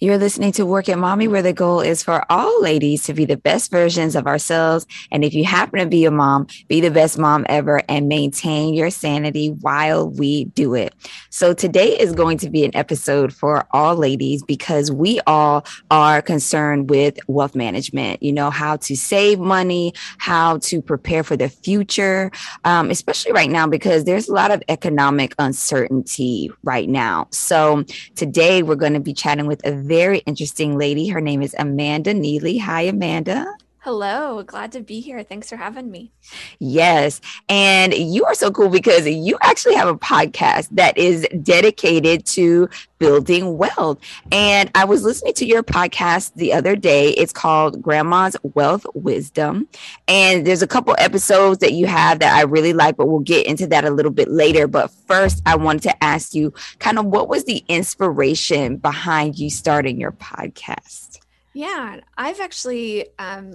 You're listening to Work It Mommy, where the goal is for all ladies to be the best versions of ourselves. And if you happen to be a mom, be the best mom ever and maintain your sanity while we do it. So today is going to be an episode for all ladies because we all are concerned with wealth management, you know, how to save money, how to prepare for the future, um, especially right now because there's a lot of economic uncertainty right now. So today we're going to be chatting with a very interesting lady. Her name is Amanda Neely. Hi, Amanda. Hello, glad to be here. Thanks for having me. Yes. And you are so cool because you actually have a podcast that is dedicated to building wealth. And I was listening to your podcast the other day. It's called Grandma's Wealth Wisdom. And there's a couple episodes that you have that I really like, but we'll get into that a little bit later. But first, I wanted to ask you kind of what was the inspiration behind you starting your podcast? Yeah, I've actually um,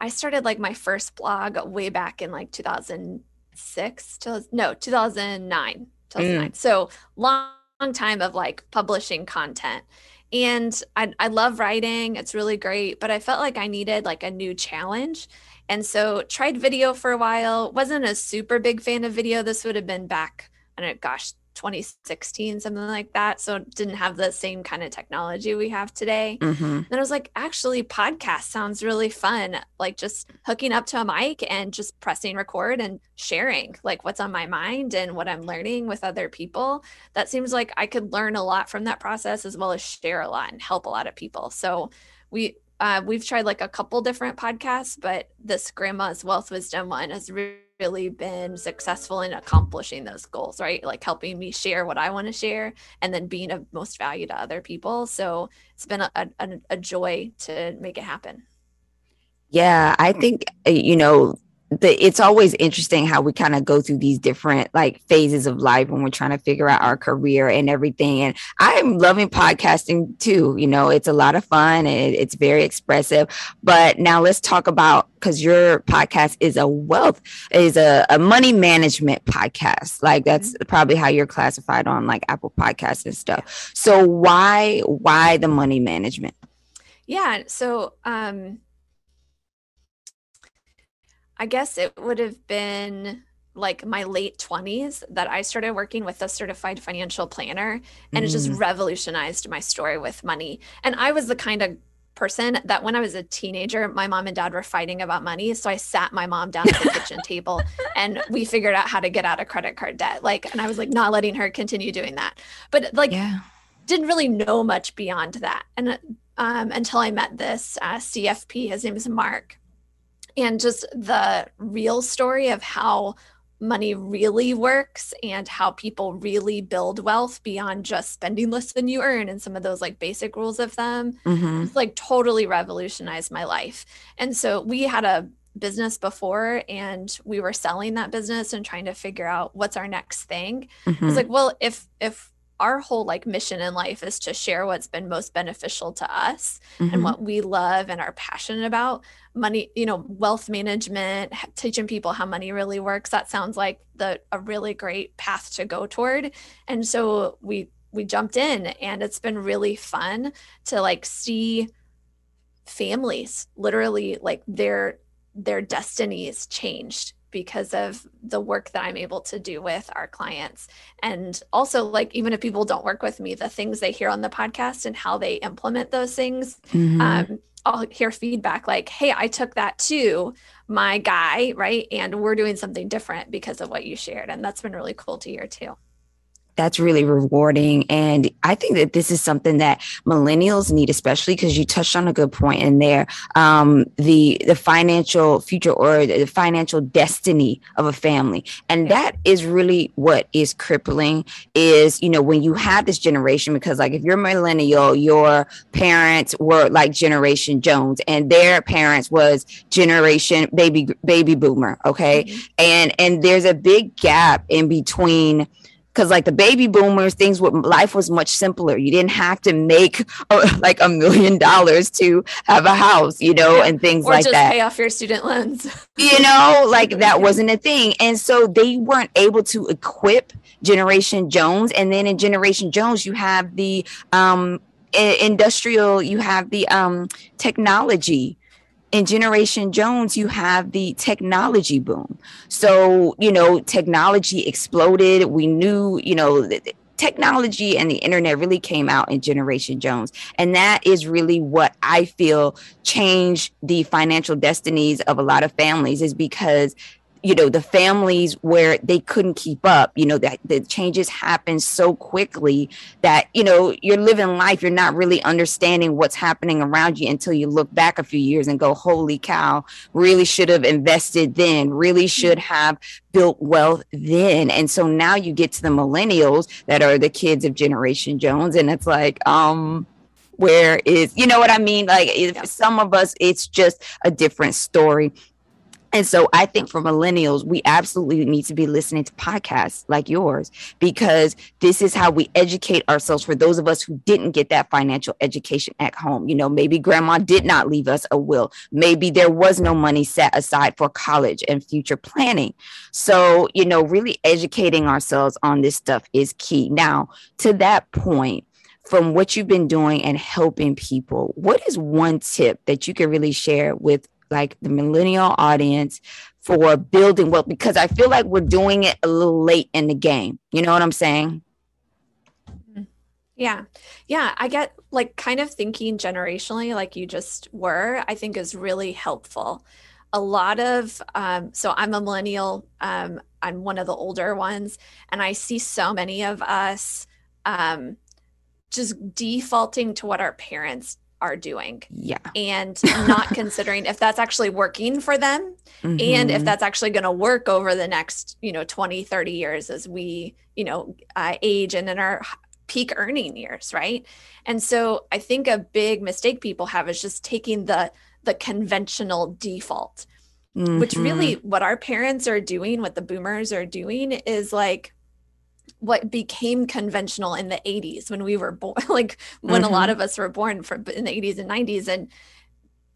I started like my first blog way back in like 2006 to no 2009 2009 mm. so long, long time of like publishing content. And I, I love writing. It's really great but i felt like i needed like a new challenge. And so tried video for a while. Wasn't a super big fan of video. This would have been back i don't know gosh 2016, something like that. So didn't have the same kind of technology we have today. Mm-hmm. Then I was like, actually, podcast sounds really fun. Like just hooking up to a mic and just pressing record and sharing like what's on my mind and what I'm learning with other people. That seems like I could learn a lot from that process as well as share a lot and help a lot of people. So we uh, we've tried like a couple different podcasts, but this Grandma's Wealth Wisdom one has really really been successful in accomplishing those goals, right? Like helping me share what I want to share and then being of most value to other people. So it's been a, a, a joy to make it happen. Yeah, I think, uh, you know, the, it's always interesting how we kind of go through these different like phases of life when we're trying to figure out our career and everything. And I'm loving podcasting too. You know, it's a lot of fun and it's very expressive. But now let's talk about because your podcast is a wealth, is a, a money management podcast. Like that's mm-hmm. probably how you're classified on like Apple Podcasts and stuff. So why why the money management? Yeah. So um I guess it would have been like my late 20s that I started working with a certified financial planner and mm. it just mm. revolutionized my story with money. And I was the kind of person that when I was a teenager, my mom and dad were fighting about money. So I sat my mom down at the kitchen table and we figured out how to get out of credit card debt. Like, and I was like not letting her continue doing that. But like, yeah. didn't really know much beyond that. And um, until I met this uh, CFP, his name is Mark and just the real story of how money really works and how people really build wealth beyond just spending less than you earn and some of those like basic rules of them mm-hmm. like totally revolutionized my life and so we had a business before and we were selling that business and trying to figure out what's our next thing mm-hmm. i was like well if if our whole like mission in life is to share what's been most beneficial to us mm-hmm. and what we love and are passionate about money you know wealth management teaching people how money really works that sounds like the a really great path to go toward and so we we jumped in and it's been really fun to like see families literally like their their destinies changed because of the work that I'm able to do with our clients. And also, like, even if people don't work with me, the things they hear on the podcast and how they implement those things, mm-hmm. um, I'll hear feedback like, hey, I took that to my guy, right? And we're doing something different because of what you shared. And that's been really cool to hear too that's really rewarding. And I think that this is something that millennials need, especially because you touched on a good point in there. Um, the the financial future or the financial destiny of a family. And that is really what is crippling is, you know, when you have this generation, because like if you're millennial, your parents were like generation Jones and their parents was generation baby baby boomer. Okay. Mm-hmm. And and there's a big gap in between because like the baby boomers things with life was much simpler. You didn't have to make uh, like a million dollars to have a house you know and things or like just that. pay off your student loans. You know like that wasn't a thing. And so they weren't able to equip generation jones. And then in generation jones you have the um industrial, you have the um, technology. In Generation Jones, you have the technology boom. So, you know, technology exploded. We knew, you know, technology and the internet really came out in Generation Jones. And that is really what I feel changed the financial destinies of a lot of families is because you know the families where they couldn't keep up you know that the changes happen so quickly that you know you're living life you're not really understanding what's happening around you until you look back a few years and go holy cow really should have invested then really should have built wealth then. And so now you get to the millennials that are the kids of generation jones and it's like um where is you know what i mean? Like if some of us it's just a different story and so I think for millennials, we absolutely need to be listening to podcasts like yours because this is how we educate ourselves for those of us who didn't get that financial education at home. You know, maybe grandma did not leave us a will. Maybe there was no money set aside for college and future planning. So, you know, really educating ourselves on this stuff is key. Now, to that point, from what you've been doing and helping people, what is one tip that you can really share with like the millennial audience for building wealth because I feel like we're doing it a little late in the game. You know what I'm saying? Yeah. Yeah. I get like kind of thinking generationally, like you just were, I think is really helpful. A lot of, um, so I'm a millennial, um, I'm one of the older ones, and I see so many of us um, just defaulting to what our parents are doing. Yeah. And not considering if that's actually working for them mm-hmm. and if mm-hmm. that's actually going to work over the next, you know, 20, 30 years as we, you know, uh, age and in our peak earning years, right? And so I think a big mistake people have is just taking the the conventional default. Mm-hmm. Which really what our parents are doing, what the boomers are doing is like what became conventional in the 80s when we were born like when mm-hmm. a lot mm-hmm. of us were born from in the 80s and 90s and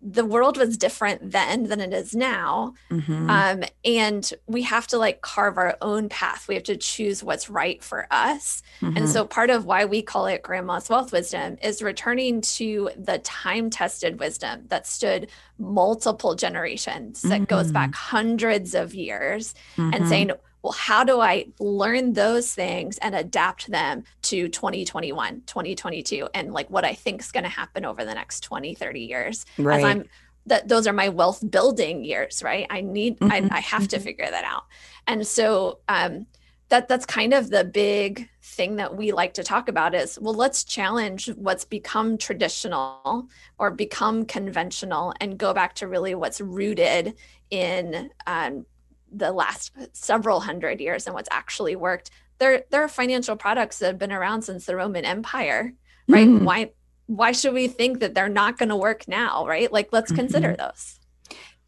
the world was different then than it is now mm-hmm. um, and we have to like carve our own path we have to choose what's right for us mm-hmm. and so part of why we call it grandma's wealth wisdom is returning to the time tested wisdom that stood multiple generations that goes back mm-hmm. hundreds of years and mm-hmm. saying well, how do I learn those things and adapt them to 2021, 2022, and like what I think is going to happen over the next 20, 30 years? Right. As I'm that those are my wealth building years, right? I need, mm-hmm. I, I, have to mm-hmm. figure that out. And so, um, that that's kind of the big thing that we like to talk about is well let's challenge what's become traditional or become conventional and go back to really what's rooted in um, the last several hundred years and what's actually worked. There, there are financial products that have been around since the Roman Empire, right? Mm. Why, why should we think that they're not going to work now, right? Like, let's mm-hmm. consider those.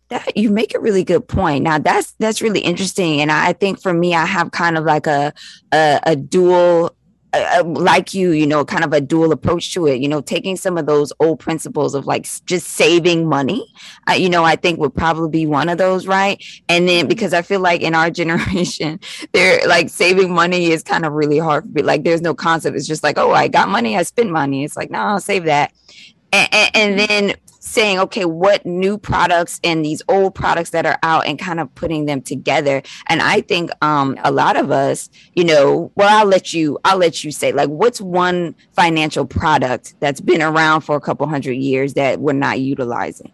That you make a really good point. Now that's that's really interesting, and I think for me, I have kind of like a a, a dual uh, like you, you know, kind of a dual approach to it, you know, taking some of those old principles of like just saving money, uh, you know, I think would probably be one of those, right? And then because I feel like in our generation, they're like saving money is kind of really hard. Like there's no concept. It's just like, oh, I got money, I spend money. It's like, no, I'll save that. And, and, and then saying, okay, what new products and these old products that are out and kind of putting them together. And I think um, a lot of us, you know, well, I'll let you, I'll let you say, like, what's one financial product that's been around for a couple hundred years that we're not utilizing?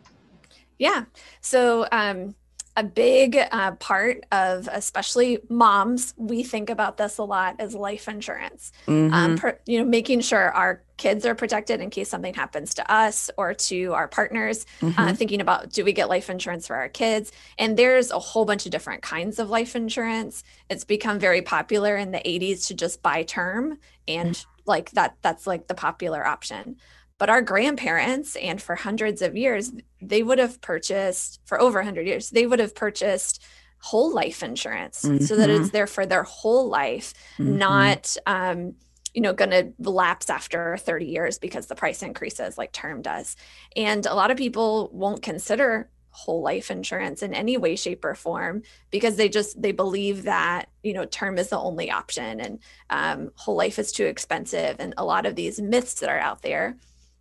Yeah. So, um, a big uh, part of especially moms we think about this a lot as life insurance um, mm-hmm. um, per, you know making sure our kids are protected in case something happens to us or to our partners uh, mm-hmm. uh, thinking about do we get life insurance for our kids and there's a whole bunch of different kinds of life insurance it's become very popular in the 80s to just buy term and mm-hmm. like that that's like the popular option but our grandparents, and for hundreds of years, they would have purchased, for over 100 years, they would have purchased whole life insurance mm-hmm. so that it's mm-hmm. there for their whole life, mm-hmm. not, um, you know, going to lapse after 30 years because the price increases like term does. And a lot of people won't consider whole life insurance in any way shape or form because they just they believe that you know term is the only option and um, whole life is too expensive and a lot of these myths that are out there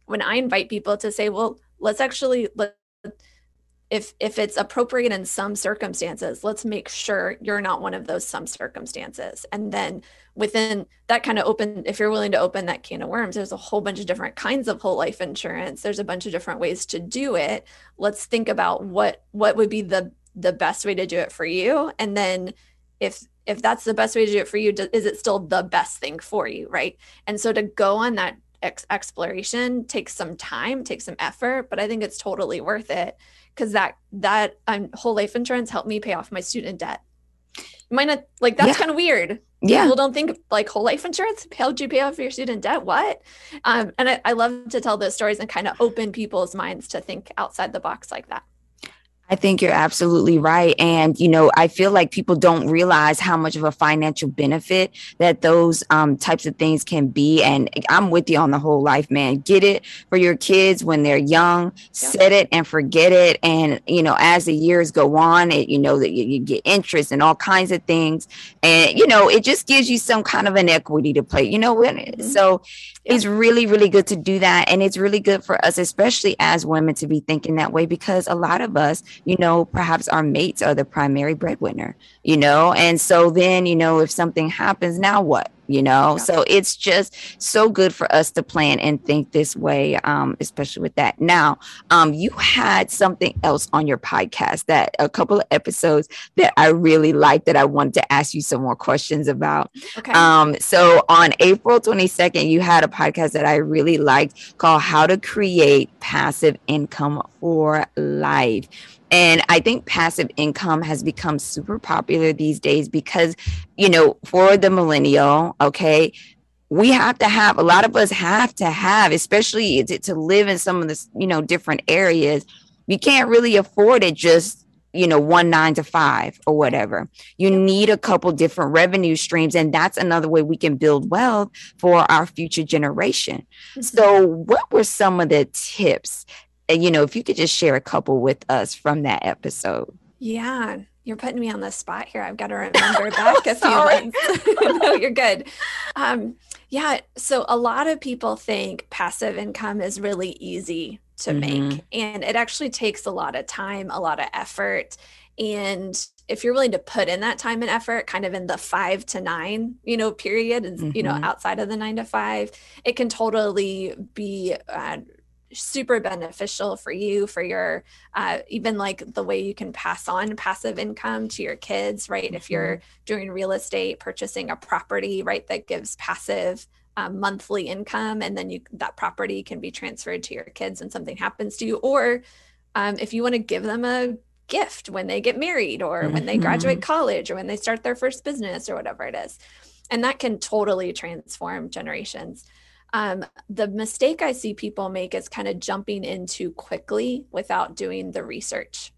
when i invite people to say well let's actually let if if it's appropriate in some circumstances let's make sure you're not one of those some circumstances. And then within that kind of open if you're willing to open that can of worms there's a whole bunch of different kinds of whole life insurance. There's a bunch of different ways to do it. Let's think about what what would be the the best way to do it for you. And then if if that's the best way to do it for you is it still the best thing for you right? And so to go on that ex- exploration takes some time takes some effort but i think it's totally worth it because that that um, whole life insurance helped me pay off my student debt. You might not like that's yeah. kind of weird. Yeah. People don't think like whole life insurance helped you pay off your student debt. What? Um, and I, I love to tell those stories and kind of open people's minds to think outside the box like that. I think you're absolutely right. And, you know, I feel like people don't realize how much of a financial benefit that those um, types of things can be. And I'm with you on the whole life, man. Get it for your kids when they're young, yep. set it and forget it. And, you know, as the years go on, it, you know, that you, you, get interest and all kinds of things. And, you know, it just gives you some kind of an equity to play, you know, mm-hmm. so it's really, really good to do that. And it's really good for us, especially as women, to be thinking that way because a lot of us, you know, perhaps our mates are the primary breadwinner, you know, and so then, you know, if something happens, now what? You know yeah. so it's just so good for us to plan and think this way um, especially with that now um, you had something else on your podcast that a couple of episodes that i really liked that i wanted to ask you some more questions about okay. um, so on april 22nd you had a podcast that i really liked called how to create passive income for life and I think passive income has become super popular these days because, you know, for the millennial, okay, we have to have a lot of us have to have, especially to, to live in some of the, you know, different areas. You can't really afford it just you know one nine to five or whatever you need a couple different revenue streams and that's another way we can build wealth for our future generation mm-hmm. so what were some of the tips and you know, if you could just share a couple with us from that episode. Yeah, you're putting me on the spot here. I've got to remember back a few months. no, you're good. Um, yeah, so a lot of people think passive income is really easy to mm-hmm. make, and it actually takes a lot of time, a lot of effort. And if you're willing to put in that time and effort kind of in the five to nine you know period mm-hmm. you know mm-hmm. outside of the nine to five it can totally be uh, super beneficial for you for your uh, even like the way you can pass on passive income to your kids right mm-hmm. if you're mm-hmm. doing real estate purchasing a property right that gives passive um, monthly income and then you that property can be transferred to your kids and something happens to you or um, if you want to give them a gift when they get married or mm-hmm. when they graduate mm-hmm. college or when they start their first business or whatever it is and that can totally transform generations um, the mistake I see people make is kind of jumping in too quickly without doing the research.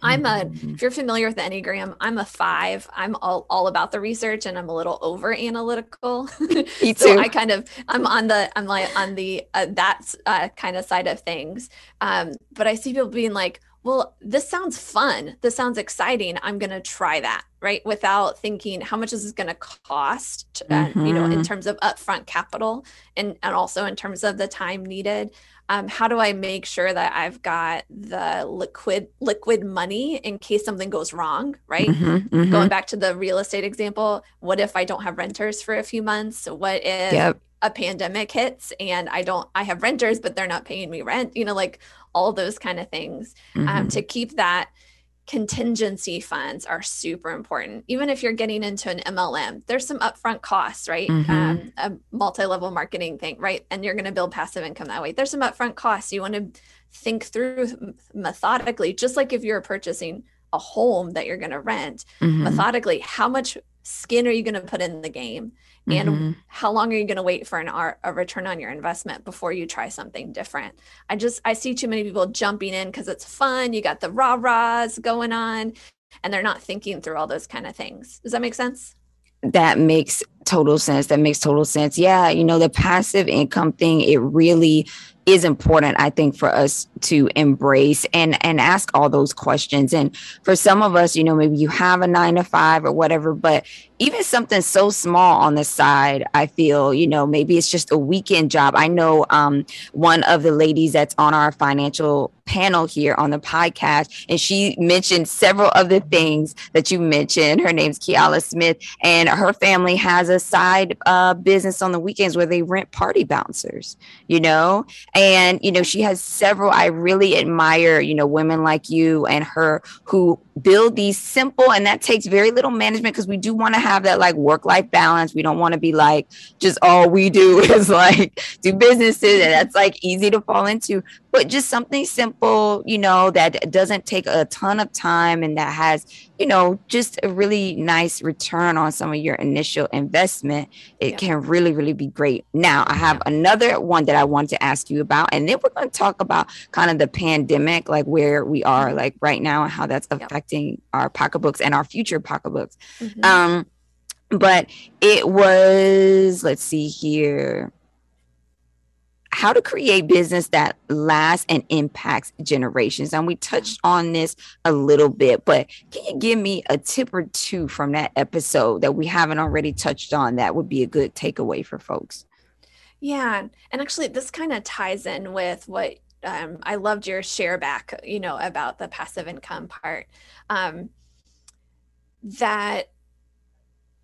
I'm a, mm-hmm. if you're familiar with the Enneagram, I'm a five. I'm all, all about the research and I'm a little over analytical. Me too. so I kind of, I'm on the, I'm like on the, uh, that uh, kind of side of things. Um, but I see people being like, well, this sounds fun. This sounds exciting. I'm going to try that, right? Without thinking how much is this going to cost, mm-hmm. uh, you know, in mm-hmm. terms of upfront capital and, and also in terms of the time needed. Um, how do I make sure that I've got the liquid liquid money in case something goes wrong, right? Mm-hmm, mm-hmm. Going back to the real estate example, what if I don't have renters for a few months? What if yep. A pandemic hits and I don't I have renters but they're not paying me rent? You know, like all those kind of things um, mm-hmm. um, to keep that contingency funds are super important even if you're getting into an mlm there's some upfront costs right mm-hmm. um, a multi-level marketing thing right and you're going to build passive income that way there's some upfront costs you want to think through methodically just like if you're purchasing a home that you're going to rent mm-hmm. methodically how much skin are you going to put in the game and mm-hmm. how long are you going to wait for an art, a return on your investment before you try something different i just i see too many people jumping in because it's fun you got the rah rahs going on and they're not thinking through all those kind of things does that make sense that makes total sense. That makes total sense. Yeah, you know, the passive income thing, it really is important i think for us to embrace and and ask all those questions. And for some of us you know maybe you have a 9 to 5 or whatever but even something so small on the side i feel you know maybe it's just a weekend job. I know um, one of the ladies that's on our financial panel here on the podcast and she mentioned several of the things that you mentioned. Her name's kiala smith and her family has a side uh, business on the weekends where they rent party bouncers you know and you know she has several i really admire you know women like you and her who build these simple and that takes very little management because we do want to have that like work life balance we don't want to be like just all we do is like do businesses and that's like easy to fall into but just something simple you know that doesn't take a ton of time and that has you know just a really nice return on some of your initial investment it yeah. can really really be great now i have yeah. another one that i want to ask you about and then we're going to talk about kind of the pandemic like where we are mm-hmm. like right now and how that's affecting our pocketbooks and our future pocketbooks. Mm-hmm. Um, but it was, let's see here, how to create business that lasts and impacts generations. And we touched on this a little bit, but can you give me a tip or two from that episode that we haven't already touched on that would be a good takeaway for folks? Yeah. And actually, this kind of ties in with what um, I loved your share back, you know, about the passive income part. Um, that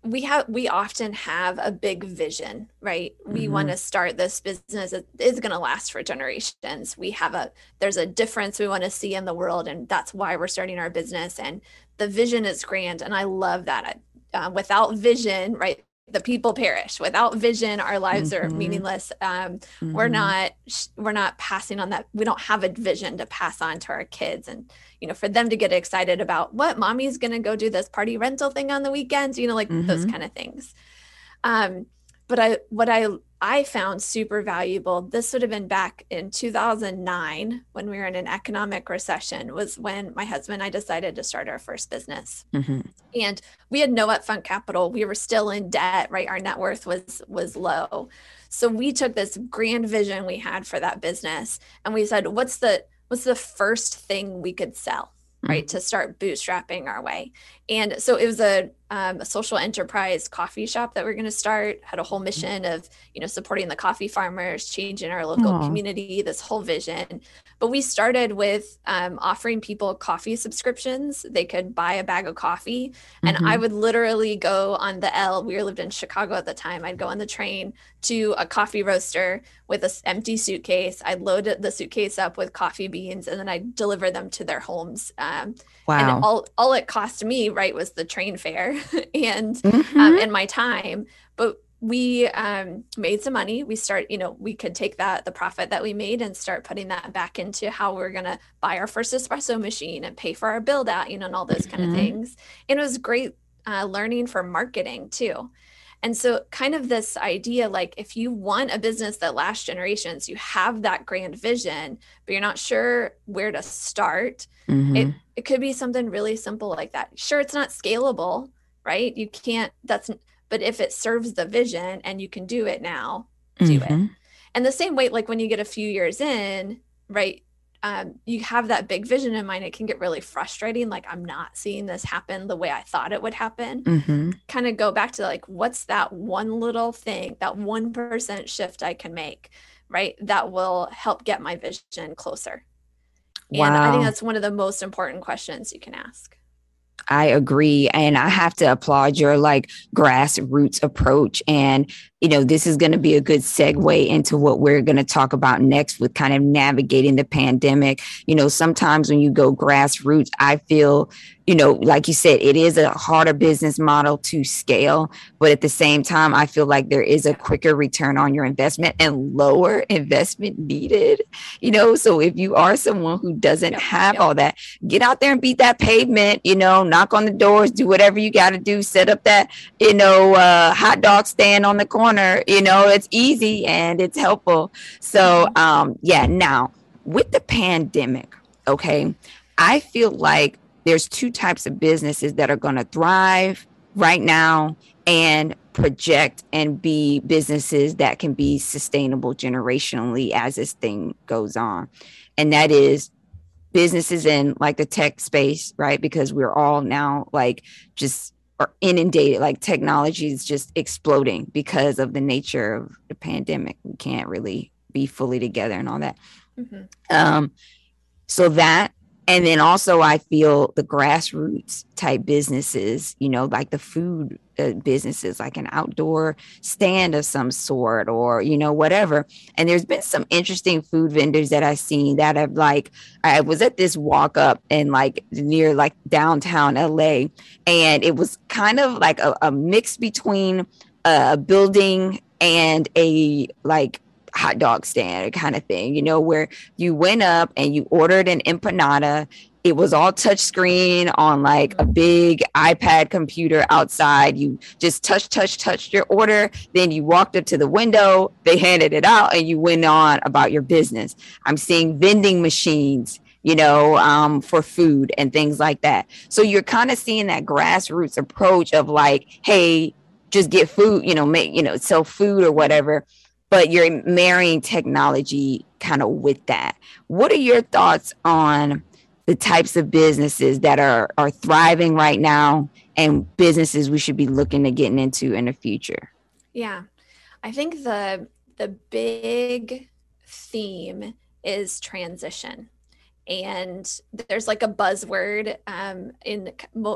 we have we often have a big vision right we mm-hmm. want to start this business it is going to last for generations we have a there's a difference we want to see in the world and that's why we're starting our business and the vision is grand and i love that uh, without vision right the people perish without vision our lives mm-hmm. are meaningless um, mm-hmm. we're not we're not passing on that we don't have a vision to pass on to our kids and you know for them to get excited about what mommy's gonna go do this party rental thing on the weekends you know like mm-hmm. those kind of things um but i what i I found super valuable. This would have been back in 2009 when we were in an economic recession, was when my husband and I decided to start our first business. Mm-hmm. And we had no upfront capital. We were still in debt, right? Our net worth was was low. So we took this grand vision we had for that business and we said, what's the what's the first thing we could sell? right mm-hmm. to start bootstrapping our way and so it was a, um, a social enterprise coffee shop that we are going to start had a whole mm-hmm. mission of you know supporting the coffee farmers changing our local Aww. community this whole vision but we started with um, offering people coffee subscriptions they could buy a bag of coffee and mm-hmm. i would literally go on the l we lived in chicago at the time i'd go on the train to a coffee roaster with an empty suitcase i'd load the suitcase up with coffee beans and then i'd deliver them to their homes um, wow. and all, all it cost me right was the train fare and um, mm-hmm. um, and my time but we um, made some money we start you know we could take that the profit that we made and start putting that back into how we're going to buy our first espresso machine and pay for our build out you know and all those kind mm-hmm. of things and it was great uh, learning for marketing too and so, kind of this idea like if you want a business that lasts generations, you have that grand vision, but you're not sure where to start, mm-hmm. it, it could be something really simple like that. Sure, it's not scalable, right? You can't, that's, but if it serves the vision and you can do it now, do mm-hmm. it. And the same way, like when you get a few years in, right? Um, you have that big vision in mind, it can get really frustrating. Like, I'm not seeing this happen the way I thought it would happen. Mm-hmm. Kind of go back to like, what's that one little thing, that 1% shift I can make, right? That will help get my vision closer. Wow. And I think that's one of the most important questions you can ask. I agree. And I have to applaud your like grassroots approach. And, you know, this is going to be a good segue into what we're going to talk about next with kind of navigating the pandemic. You know, sometimes when you go grassroots, I feel you know, like you said, it is a harder business model to scale, but at the same time, I feel like there is a quicker return on your investment and lower investment needed. You know, so if you are someone who doesn't have all that, get out there and beat that pavement, you know, knock on the doors, do whatever you got to do, set up that, you know, uh, hot dog stand on the corner. You know, it's easy and it's helpful. So, um, yeah, now with the pandemic, okay, I feel like there's two types of businesses that are going to thrive right now and project and be businesses that can be sustainable generationally as this thing goes on. And that is businesses in like the tech space, right? Because we're all now like just are inundated, like technology is just exploding because of the nature of the pandemic. We can't really be fully together and all that. Mm-hmm. Um, so that and then also i feel the grassroots type businesses you know like the food uh, businesses like an outdoor stand of some sort or you know whatever and there's been some interesting food vendors that i've seen that have like i was at this walk up in like near like downtown la and it was kind of like a, a mix between a building and a like hot dog stand kind of thing, you know, where you went up and you ordered an empanada. It was all touch screen on like a big iPad computer outside. You just touch, touch, touch your order. Then you walked up to the window, they handed it out, and you went on about your business. I'm seeing vending machines you know, um, for food and things like that. So you're kind of seeing that grassroots approach of like, hey, just get food, you know, make, you know, sell food or whatever but you're marrying technology kind of with that. What are your thoughts on the types of businesses that are are thriving right now and businesses we should be looking to getting into in the future? Yeah. I think the the big theme is transition and there's like a buzzword um, in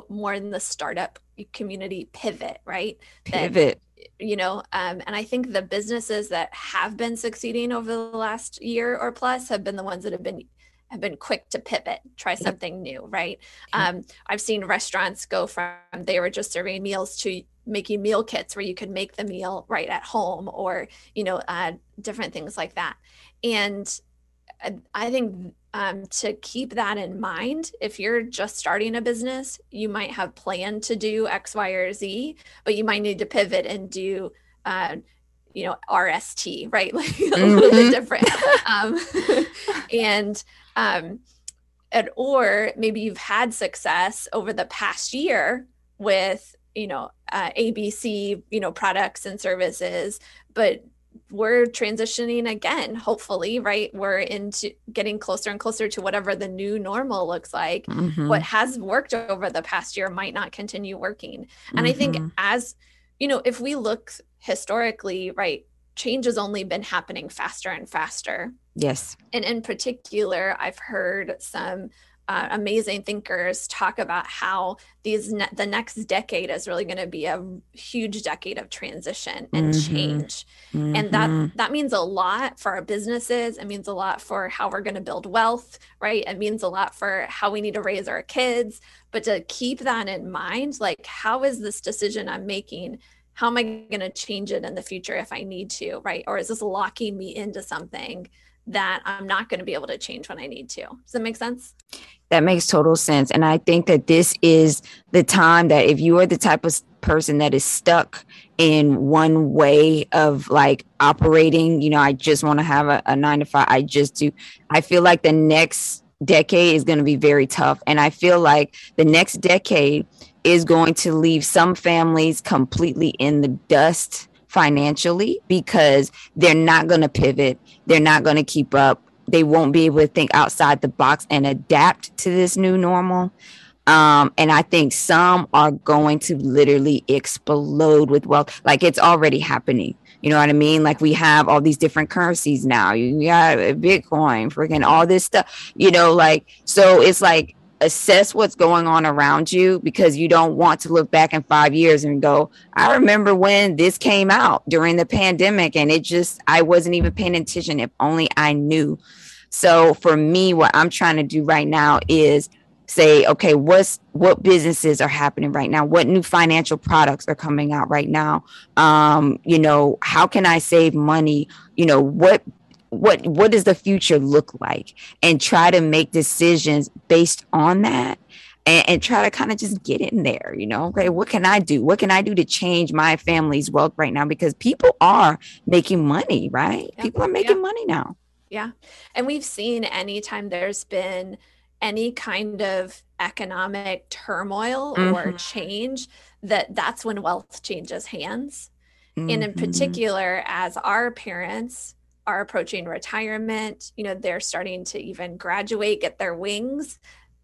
more in the startup community pivot right pivot you know um, and i think the businesses that have been succeeding over the last year or plus have been the ones that have been have been quick to pivot try something new right um, i've seen restaurants go from they were just serving meals to making meal kits where you could make the meal right at home or you know uh, different things like that and I think um, to keep that in mind, if you're just starting a business, you might have planned to do X, Y, or Z, but you might need to pivot and do, uh, you know, RST, right? Like a little bit mm-hmm. different. um, and, um, and, or maybe you've had success over the past year with, you know, uh, ABC, you know, products and services, but we're transitioning again hopefully right we're into getting closer and closer to whatever the new normal looks like mm-hmm. what has worked over the past year might not continue working and mm-hmm. i think mm-hmm. as you know if we look historically right change has only been happening faster and faster yes and in particular i've heard some uh, amazing thinkers talk about how these ne- the next decade is really going to be a huge decade of transition and mm-hmm. change mm-hmm. and that mm-hmm. that means a lot for our businesses it means a lot for how we're going to build wealth right it means a lot for how we need to raise our kids but to keep that in mind like how is this decision i'm making how am i going to change it in the future if i need to right or is this locking me into something that I'm not going to be able to change when I need to. Does that make sense? That makes total sense. And I think that this is the time that if you are the type of person that is stuck in one way of like operating, you know, I just want to have a, a nine to five, I just do. I feel like the next decade is going to be very tough. And I feel like the next decade is going to leave some families completely in the dust financially because they're not going to pivot. They're not going to keep up. They won't be able to think outside the box and adapt to this new normal. Um, and I think some are going to literally explode with wealth. Like it's already happening. You know what I mean? Like we have all these different currencies now. You got Bitcoin, freaking all this stuff. You know, like so it's like assess what's going on around you because you don't want to look back in five years and go, I remember when this came out during the pandemic and it just, I wasn't even paying attention. If only I knew. So for me, what I'm trying to do right now is say, okay, what's what businesses are happening right now? What new financial products are coming out right now? Um, you know, how can I save money? You know, what what what does the future look like? And try to make decisions based on that and, and try to kind of just get in there you know? Okay what can i do? What can i do to change my family's wealth right now? Because people are making money right? People are making money now. Yeah and we've seen anytime there's been any kind of economic turmoil mm-hmm. or change that that's when wealth changes hands. Mm-hmm. and in mm-hmm. particular as our parents are approaching retirement you know they're starting to even graduate get their wings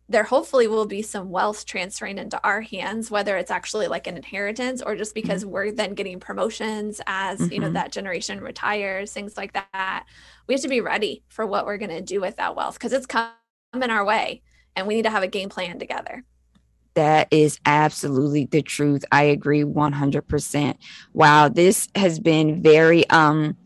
there hopefully will be some wealth transferring into our hands whether it's actually like an inheritance or just because mm-hmm. we're then getting promotions as mm-hmm. you know mm-hmm. that generation retires things like that we have to be ready for what we're going to do with that wealth because it's coming our way and we need to have a game plan together that is absolutely the truth i agree 100% wow this has been very um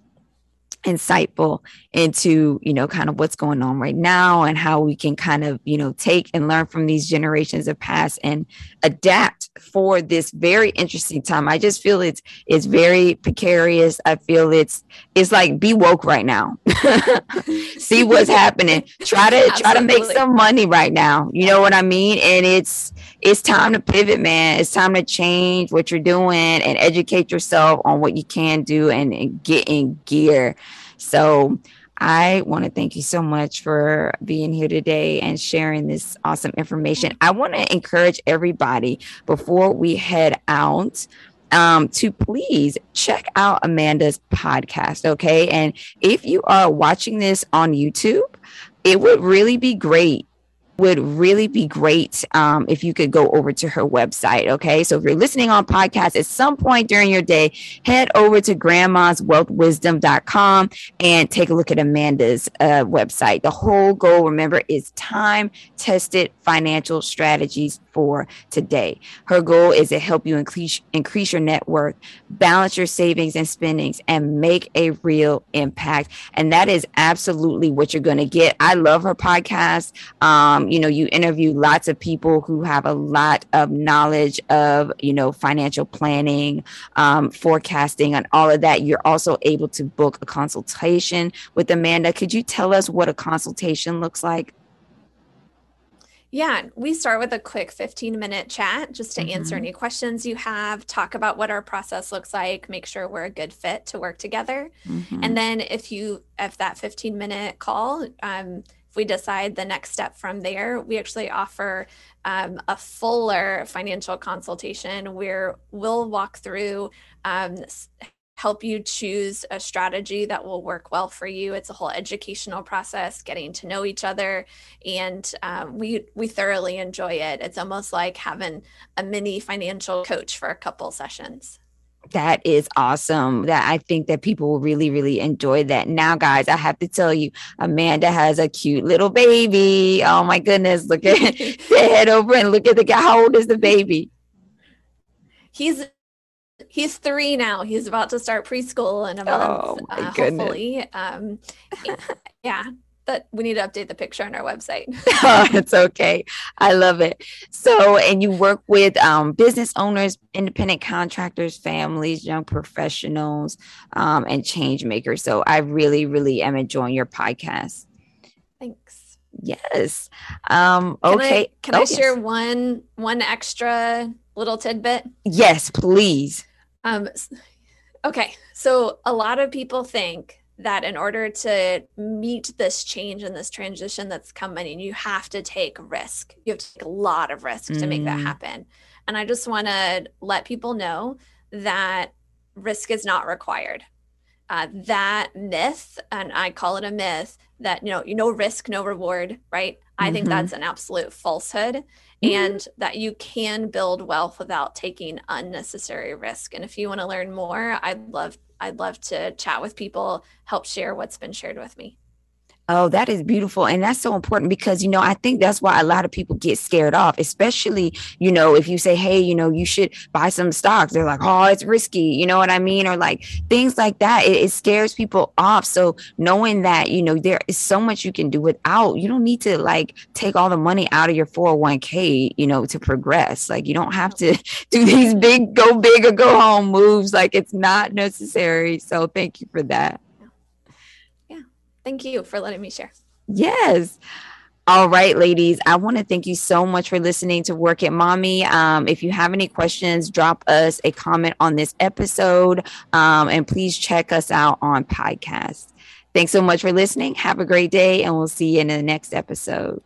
insightful into you know kind of what's going on right now and how we can kind of you know take and learn from these generations of past and adapt for this very interesting time. I just feel it's it's very precarious. I feel it's it's like be woke right now. See what's happening. Try to Absolutely. try to make some money right now. You know what i mean? And it's it's time to pivot man it's time to change what you're doing and educate yourself on what you can do and, and get in gear so I want to thank you so much for being here today and sharing this awesome information. I want to encourage everybody before we head out um, to please check out Amanda's podcast. Okay. And if you are watching this on YouTube, it would really be great would really be great um, if you could go over to her website. Okay. So if you're listening on podcast at some point during your day, head over to grandmaswealthwisdom.com and take a look at Amanda's uh, website. The whole goal, remember, is time tested financial strategies for today. Her goal is to help you increase, increase your net worth, balance your savings and spendings, and make a real impact. And that is absolutely what you're going to get. I love her podcast. Um, you know, you interview lots of people who have a lot of knowledge of, you know, financial planning, um, forecasting, and all of that. You're also able to book a consultation with Amanda. Could you tell us what a consultation looks like? Yeah, we start with a quick 15 minute chat just to mm-hmm. answer any questions you have, talk about what our process looks like, make sure we're a good fit to work together. Mm-hmm. And then if you, if that 15 minute call, um, we decide the next step from there, we actually offer um, a fuller financial consultation where we'll walk through um, help you choose a strategy that will work well for you. It's a whole educational process, getting to know each other, and um, we we thoroughly enjoy it. It's almost like having a mini financial coach for a couple sessions. That is awesome. That I think that people will really, really enjoy that. Now, guys, I have to tell you, Amanda has a cute little baby. Oh my goodness. Look at head over and look at the guy. How old is the baby? He's he's three now. He's about to start preschool in a month. Oh my uh, goodness. Hopefully. Um, yeah, but we need to update the picture on our website. oh, it's okay. I love it. So, and you work with um, business owners, independent contractors, families, young professionals, um, and change makers. So, I really, really am enjoying your podcast. Thanks. Yes. Um, okay. Can I, can oh, I share yes. one one extra little tidbit? Yes, please. Um, okay, so a lot of people think that in order to meet this change and this transition that's coming, you have to take risk. You have to take a lot of risk mm. to make that mm. happen. And I just want to let people know that risk is not required. Uh, that myth, and I call it a myth, that you know, you know, risk, no reward, right? I mm-hmm. think that's an absolute falsehood mm-hmm. and that you can build wealth without taking unnecessary risk. And if you want to learn more, I'd love I'd love to chat with people, help share what's been shared with me. Oh, that is beautiful. And that's so important because, you know, I think that's why a lot of people get scared off, especially, you know, if you say, hey, you know, you should buy some stocks, they're like, oh, it's risky. You know what I mean? Or like things like that. It, it scares people off. So knowing that, you know, there is so much you can do without, you don't need to like take all the money out of your 401k, you know, to progress. Like you don't have to do these big, go big or go home moves. Like it's not necessary. So thank you for that. Thank you for letting me share. Yes. All right, ladies, I want to thank you so much for listening to Work It Mommy. Um, if you have any questions, drop us a comment on this episode um, and please check us out on podcast. Thanks so much for listening. Have a great day, and we'll see you in the next episode.